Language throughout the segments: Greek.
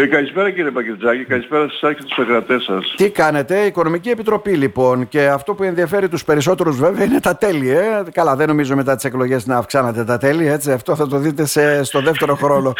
Ε, καλησπέρα κύριε Πακετζάκη, καλησπέρα σας και τους ακρατές σας. Τι κάνετε, Οικονομική Επιτροπή λοιπόν και αυτό που ενδιαφέρει τους περισσότερους βέβαια είναι τα τέλη. Ε. Καλά δεν νομίζω μετά τις εκλογές να αυξάνατε τα τέλη, έτσι, αυτό θα το δείτε σε, στο δεύτερο χρόνο.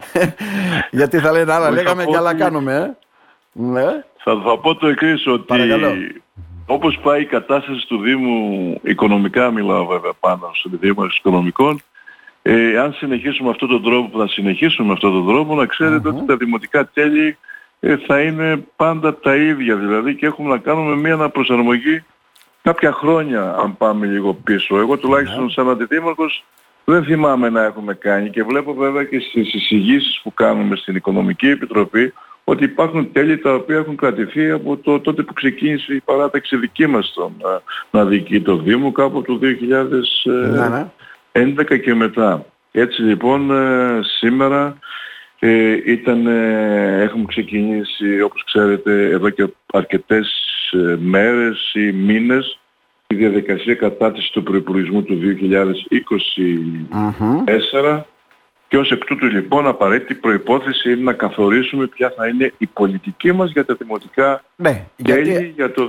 Γιατί θα λένε άλλα λέγαμε και άλλα κάνουμε. Ε. Ναι. Θα, θα πω το εξής ότι Παρακαλώ. όπως πάει η κατάσταση του Δήμου οικονομικά μιλάω βέβαια πάνω στο Δήμο Οικονομικών ε, αν συνεχίσουμε αυτόν τον τρόπο που θα συνεχίσουμε αυτόν τον τρόπο να ξέρετε ότι τα δημοτικά τέλη ε, θα είναι πάντα τα ίδια. Δηλαδή και έχουμε να κάνουμε μια αναπροσαρμογή κάποια χρόνια αν πάμε λίγο πίσω. Εγώ τουλάχιστον σαν αντιδήμαρχος δεν θυμάμαι να έχουμε κάνει και βλέπω βέβαια και στις εισηγήσεις που κάνουμε στην Οικονομική Επιτροπή ότι υπάρχουν τέλη τα οποία έχουν κρατηθεί από το τότε που ξεκίνησε η παράταξη δική μας στον, να διοικεί το Δήμο κάπου το 2000, 11 και μετά. Έτσι λοιπόν ε, σήμερα ε, ήταν, ε, έχουμε ξεκινήσει όπως ξέρετε εδώ και αρκετές ε, μέρες ή μήνες η διαδικασία κατάρτισης του προϋπολογισμού του 2024 και ως εκ τούτου λοιπόν απαραίτητη προϋπόθεση είναι να καθορίσουμε ποια θα είναι η πολιτική μας για τα δημοτικά ναι, γιατί, για το 2024.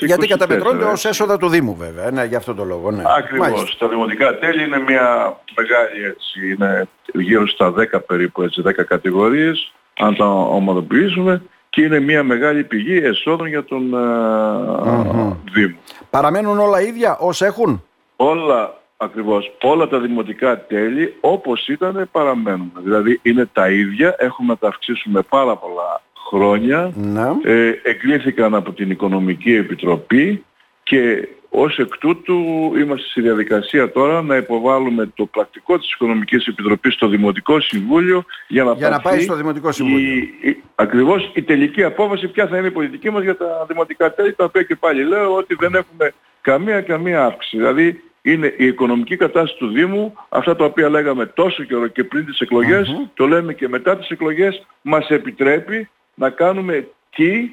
Γιατί καταμετρώνται ως έσοδα του Δήμου βέβαια, ναι, για αυτόν τον λόγο. Ναι. Ακριβώς. Μάλιστα. Τα δημοτικά τέλη είναι μια μεγάλη έτσι, είναι γύρω στα 10 περίπου έτσι, 10 κατηγορίες, αν τα ομαδοποιήσουμε και είναι μια μεγάλη πηγή εσόδων για τον mm-hmm. Δήμο. Παραμένουν όλα ίδια ως έχουν; Όλα Ακριβώς. Όλα τα δημοτικά τέλη όπως ήταν παραμένουν. Δηλαδή είναι τα ίδια, έχουμε να τα αυξήσουμε πάρα πολλά χρόνια. Ναι. Ε, εγκρίθηκαν από την Οικονομική Επιτροπή και ως εκ τούτου είμαστε στη διαδικασία τώρα να υποβάλουμε το πρακτικό της Οικονομικής Επιτροπής στο Δημοτικό Συμβούλιο για να, για να πάει στο Δημοτικό Συμβούλιο. Η, η, ακριβώς η τελική απόφαση ποια θα είναι η πολιτική μας για τα δημοτικά τέλη τα οποία και πάλι λέω ότι δεν έχουμε καμία καμία αύξηση. Δηλαδή είναι η οικονομική κατάσταση του Δήμου, αυτά τα οποία λέγαμε τόσο καιρό και πριν τις εκλογες το λέμε και μετά τις εκλογές, μας επιτρέπει να κάνουμε τι,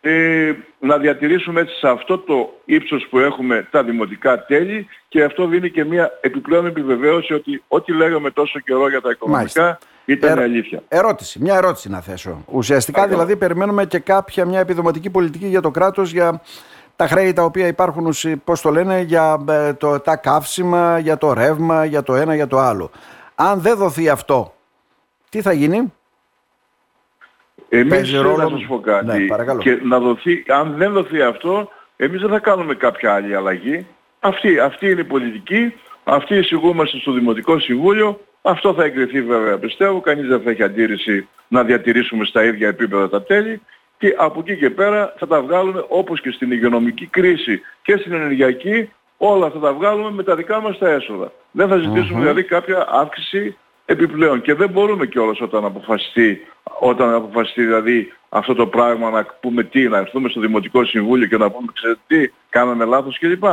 ε, να διατηρήσουμε έτσι σε αυτό το ύψος που έχουμε τα δημοτικά τέλη και αυτό δίνει και μια επιπλέον επιβεβαίωση ότι ό,τι λέγαμε τόσο καιρό για τα οικονομικά ήταν αλήθεια. Ερώτηση, μια ερώτηση να θέσω. Ουσιαστικά δηλαδή περιμένουμε και κάποια μια επιδοματική πολιτική για το κράτος για τα χρέη τα οποία υπάρχουν, πώς το λένε, για ε, το, τα καύσιμα, για το ρεύμα, για το ένα, για το άλλο. Αν δεν δοθεί αυτό, τι θα γίνει; Εμείς ρόλο... να σας πω κάτι. Ναι, και να δοθεί, αν δεν δοθεί αυτό, εμείς δεν θα κάνουμε κάποια άλλη αλλαγή. Αυτή, αυτή είναι η πολιτική, αυτή εισηγούμαστε στο Δημοτικό Συμβούλιο, αυτό θα εγκριθεί βέβαια πιστεύω, κανείς δεν θα έχει αντίρρηση να διατηρήσουμε στα ίδια επίπεδα τα τέλη και από εκεί και πέρα θα τα βγάλουμε όπως και στην υγειονομική κρίση και στην ενεργειακή όλα θα τα βγάλουμε με τα δικά μας τα έσοδα. Δεν θα ζητησουμε δηλαδή κάποια αύξηση επιπλέον και δεν μπορούμε κιόλας όταν αποφασιστεί, όταν αποφασιστεί δηλαδή αυτό το πράγμα να πούμε τι, να έρθουμε στο Δημοτικό Συμβούλιο και να πούμε ξέρετε τι, κάναμε λάθος κλπ.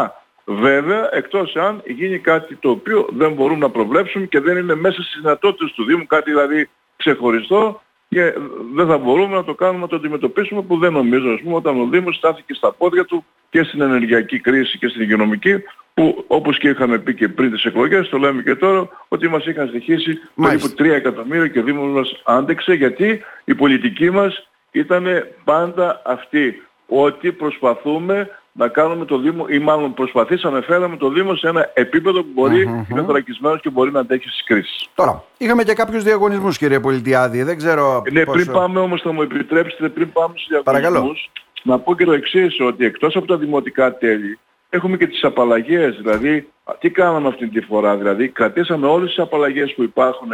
Βέβαια, εκτός αν γίνει κάτι το οποίο δεν μπορούμε να προβλέψουμε και δεν είναι μέσα στις δυνατότητες του Δήμου, κάτι δηλαδή ξεχωριστό, και δεν θα μπορούμε να το κάνουμε να το αντιμετωπίσουμε που δεν νομίζω. Ας πούμε όταν ο Δήμος στάθηκε στα πόδια του και στην ενεργειακή κρίση και στην υγειονομική που όπως και είχαμε πει και πριν τις εκλογές, το λέμε και τώρα, ότι μας είχαν στοιχήσει περίπου 3 εκατομμύρια και ο Δήμος μας άντεξε γιατί η πολιτική μας ήταν πάντα αυτή. Ότι προσπαθούμε να κάνουμε το Δήμο, ή μάλλον προσπαθήσαμε, φέραμε το Δήμο σε ένα επίπεδο που μπορεί, mm-hmm. είναι θωρακισμένος και μπορεί να αντέχει στις κρίσεις. Τώρα, είχαμε και κάποιους διαγωνισμούς κύριε Πολιτιάδη, δεν ξέρω Ναι, πόσο... πριν πάμε όμως, θα μου επιτρέψετε, πριν πάμε στους διαγωνισμούς, να πω και το εξής, ότι εκτός από τα δημοτικά τέλη, έχουμε και τις απαλλαγές, δηλαδή, τι κάναμε αυτή τη φορά, δηλαδή, κρατήσαμε όλες τις απαλλαγές που υπάρχουν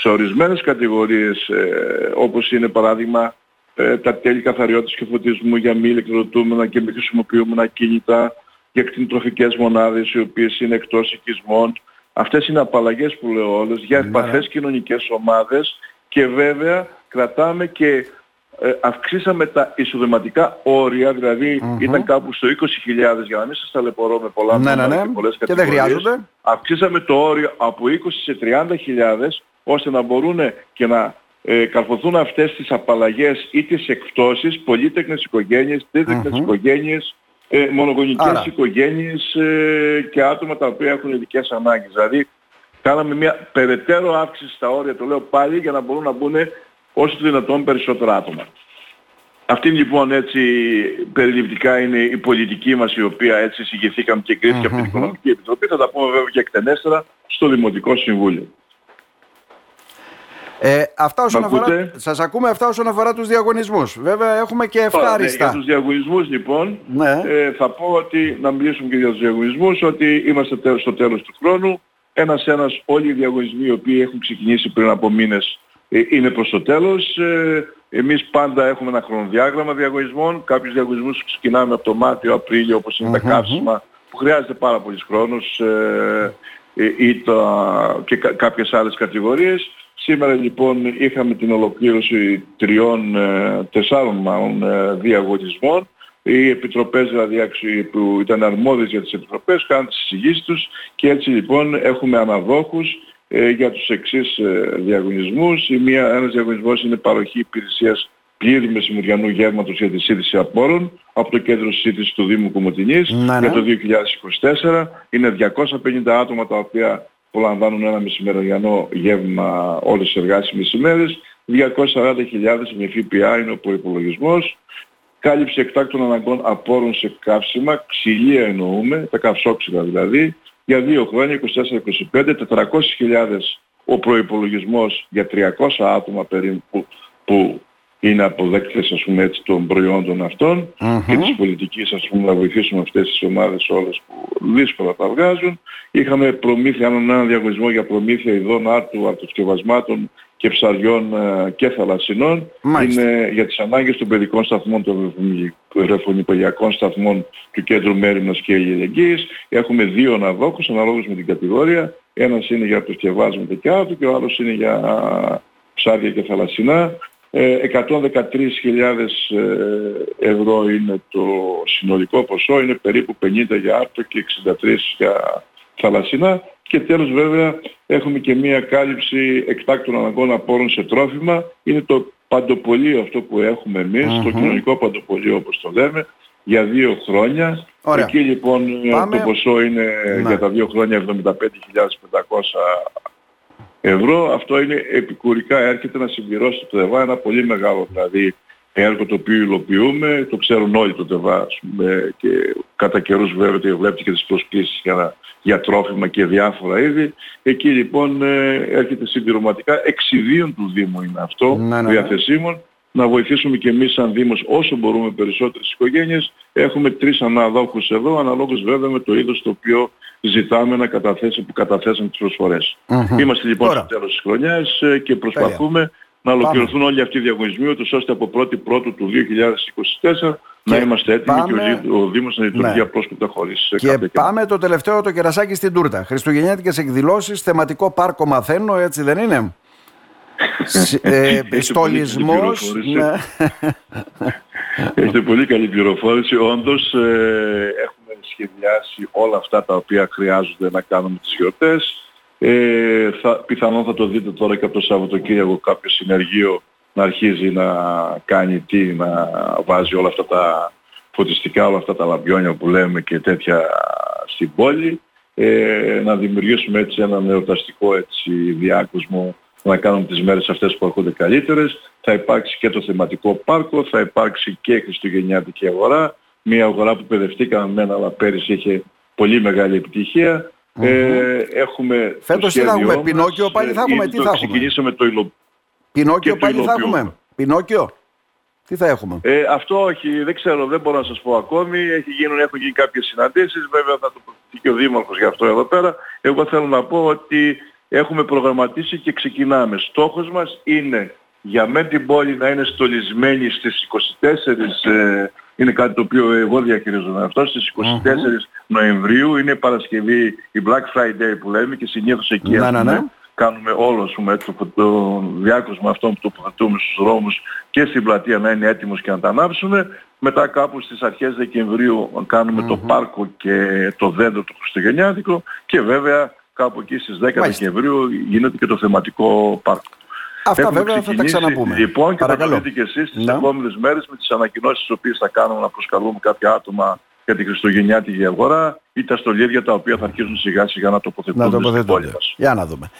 σε ορισμένες κατηγορίες, ε, όπως είναι παράδειγμα ε, τα τέλη καθαριότητας και φωτισμού για μη ηλεκτροδοτούμενα και μη χρησιμοποιούμενα κίνητα, για κτηνοτροφικές μονάδες οι οποίες είναι εκτός οικισμών. Αυτές είναι απαλλαγές που λέω όλες για ναι. επαφές κοινωνικές ομάδες και βέβαια κρατάμε και ε, αυξήσαμε τα εισοδηματικά όρια, δηλαδή ήταν κάπου στο 20.000 για να μην σας ταλαιπωρώ με πολλά ναι, ναι, ναι. και πολλές και δεν χρειάζονται. Αυξήσαμε το όριο από 20 σε 30.000 ώστε να μπορούν και να ε, καρποθούν αυτές τις απαλλαγές ή τις εκπτώσεις πολύτεκνες οικογένειες, τρίτεκνες οικογένειες, ε, μονογονικές Άρα. οικογένειες ε, και άτομα τα οποία έχουν ειδικές ανάγκες. Δηλαδή κάναμε μια περαιτέρω αύξηση στα όρια, το λέω πάλι, για να μπορούν να μπουν όσο το δυνατόν περισσότερα άτομα. Αυτή λοιπόν έτσι περιληπτικά είναι η πολιτική μας η οποία έτσι συγκεκριθήκαμε και εγκρίθηκε από την Οικονομική Επιτροπή. Θα τα πούμε βέβαια και εκτενέστερα στο Δημοτικό Συμβούλιο. Ε, αυτά όσον αφορά, σας ακούμε αυτά όσον αφορά τους διαγωνισμούς. Βέβαια έχουμε και ευχάριστα. Ναι, για τους διαγωνισμούς λοιπόν ναι. ε, θα πω ότι να μιλήσουμε και για τους διαγωνισμούς ότι είμαστε στο τέλος του χρόνου. Ένας ένας όλοι οι διαγωνισμοί οι οποίοι έχουν ξεκινήσει πριν από μήνες ε, είναι προς το τέλος. Ε, εμείς πάντα έχουμε ένα χρονοδιάγραμμα διαγωνισμών. Κάποιους διαγωνισμούς ξεκινάμε από το Μάρτιο, Απρίλιο όπως είναι τα καύσιμα που χρειάζεται πάρα πολύς χρόνος ε, ή τα, και κάποιες άλλες κατηγορίες. Σήμερα λοιπόν είχαμε την ολοκλήρωση τριών, τεσσάρων μάλλον διαγωνισμών. Οι επιτροπές δηλαδή που ήταν αρμόδιες για τις επιτροπές κάνουν τις εισηγήσεις τους και έτσι λοιπόν έχουμε αναδόχους ε, για τους εξής ε, διαγωνισμούς. Η μία, ένας διαγωνισμός είναι παροχή υπηρεσίας πλήρη μεσημεριανού γεύματος για τη σύντηση απόρων από το κέντρο σύντησης του Δήμου Κομωτινής ναι, για το 2024. Είναι 250 άτομα τα οποία απολαμβάνουν ένα μεσημεριανό γεύμα όλες τις εργάσιμες ημέρες. 240.000 με ΦΠΑ είναι ο προϋπολογισμός. Κάλυψη εκτάκτων αναγκών απόρων σε καύσιμα, ξυλία εννοούμε, τα καυσόξυλα δηλαδή, για δύο χρόνια, 24-25, 400.000 ο προϋπολογισμός για 300 άτομα περίπου που είναι αποδέκτες ας πούμε έτσι των προϊόντων και της πολιτικής ας πούμε να βοηθήσουμε αυτές τις ομάδες όλες που δύσκολα τα βγάζουν. Είχαμε προμήθεια, έναν διαγωνισμό για προμήθεια ειδών άρτου, αρτοσκευασμάτων και ψαριών ε, και θαλασσινών. Είναι για τις ανάγκες των παιδικών σταθμών, των ρεφονιπελιακών σταθμών του Κέντρου Μέριμνας και Ελληνικής. Έχουμε δύο αναδόχους αναλόγως με την κατηγορία. Ένας είναι για αρτοσκευάσματα και άρτου και ο άλλος είναι για ψάρια και θαλασσινά. 113.000 ε, ε, ευρώ είναι το συνολικό ποσό, είναι περίπου 50 για άρτο και 63 για θαλασσινά και τέλος βέβαια έχουμε και μία κάλυψη εκτάκτων αναγκών απόρων σε τρόφιμα. Είναι το παντοπολείο αυτό που έχουμε εμείς, το κοινωνικό παντοπολείο όπως το λέμε, για δύο χρόνια. Ωραία. Εκεί λοιπόν το ποσό είναι ναι. για τα δύο χρόνια 75.500 ευρώ. Αυτό είναι επικουρικά έρχεται να συμπληρώσει το ΕΒΑ ένα πολύ μεγάλο δηλαδή έργο το οποίο υλοποιούμε, το ξέρουν όλοι το ΤΕΒΑ και κατά καιρούς βέβαια το βλέπετε και τις προσκλήσεις για, για τρόφιμα και διάφορα είδη. Εκεί λοιπόν ε, έρχεται συμπληρωματικά εξιδίων του Δήμου είναι αυτό, ναι, ναι, ναι. διαθεσίμων, να βοηθήσουμε και εμείς σαν Δήμος όσο μπορούμε περισσότερες οικογένειες. Έχουμε τρεις αναδόχους εδώ, αναλόγως βέβαια με το είδος το οποίο ζητάμε να καταθέσει που καταθέσαν τις προσφορες Είμαστε λοιπόν στο τέλος της χρονιάς ε, και προσπαθούμε να ολοκληρωθούν όλοι αυτοί οι διαγωνισμοί, ώστε από 1η Πρώτου του 2024 να είμαστε έτοιμοι πάμε... και ο Δήμος να λειτουργεί ναι. απρόσκοπτα χωρίς Και πάμε το τελευταίο το κερασάκι στην τούρτα. Χριστουγεννιάτικες εκδηλώσεις, θεματικό πάρκο μαθαίνω, έτσι δεν είναι; Ε, στολισμός. Ναι. Έχετε πολύ καλή πληροφόρηση. Όντως ε, έχουμε σχεδιάσει όλα αυτά τα οποία χρειάζονται να κάνουμε τις γιορτές. Ε, θα, πιθανόν θα το δείτε τώρα και από το Σαββατοκύριακο κάποιο συνεργείο να αρχίζει να κάνει τι, να βάζει όλα αυτά τα φωτιστικά, όλα αυτά τα λαμπιόνια που λέμε και τέτοια στην πόλη. Ε, να δημιουργήσουμε έτσι ένα νεοταστικό έτσι, διάκοσμο να κάνουμε τις μέρες αυτές που έρχονται καλύτερες. Θα υπάρξει και το θεματικό πάρκο, θα υπάρξει και χριστουγεννιάτικη αγορά. Μια αγορά που παιδευτήκαμε μένα αλλά πέρυσι είχε πολύ μεγάλη επιτυχία. Ε, έχουμε Φέτος τι θα έχουμε, Πινόκιο πάλι θα έχουμε, τι θα έχουμε; Ξεκινήσαμε το υλο... Πινόκιο πάλι θα έχουμε, Πινόκιο. Τι θα έχουμε; Ε, αυτό όχι, δεν ξέρω, δεν μπορώ να σας πω ακόμη. Έχει γίνουν, έχουν γίνει κάποιες συναντήσεις, βέβαια θα το πει και ο Δήμαρχος για αυτό εδώ πέρα. Εγώ θέλω να πω ότι έχουμε προγραμματίσει και ξεκινάμε. Στόχος μας είναι για μεν την πόλη να είναι στολισμένη στις 24 ε, είναι κάτι το οποίο εγώ διαχειρίζομαι αυτό. Στις 24 Νοεμβρίου είναι Παρασκευή η Black Friday που λέμε και συνήθως εκεί ναι, ναι, ναι. κάνουμε όλο πούμε, το, το διάκοσμα αυτό που τοποθετούμε στους δρόμους και στην πλατεία να είναι έτοιμος και να τα ανάψουμε. Μετά κάπου στις αρχές Δεκεμβρίου το πάρκο και το δέντρο το Χριστουγεννιάτικο και βέβαια κάπου εκεί στις 10 Δεκεμβρίου γίνεται και το θεματικό πάρκο. Αυτά Έχουμε βέβαια θα τα ξαναπούμε. Λοιπόν και Παρακαλώ. θα το δείτε και εσείς τις ναι. επόμενες μέρες με τις ανακοινώσεις τις οποίες θα κάνουμε να προσκαλούμε κάποια άτομα για τη Χριστουγεννιάτικη αγορά ή τα στολίδια τα οποία θα αρχίσουν σιγά σιγά να τοποθετούν στην πόλη μας. Για να δούμε.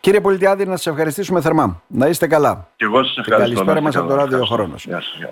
Κύριε Πολιτιάδη, να σας ευχαριστήσουμε θερμά. Να είστε καλά. Και εγώ σας ευχαριστώ. Καλησπέρα μας από το Ράδιο Χρόνος. Γεια σας.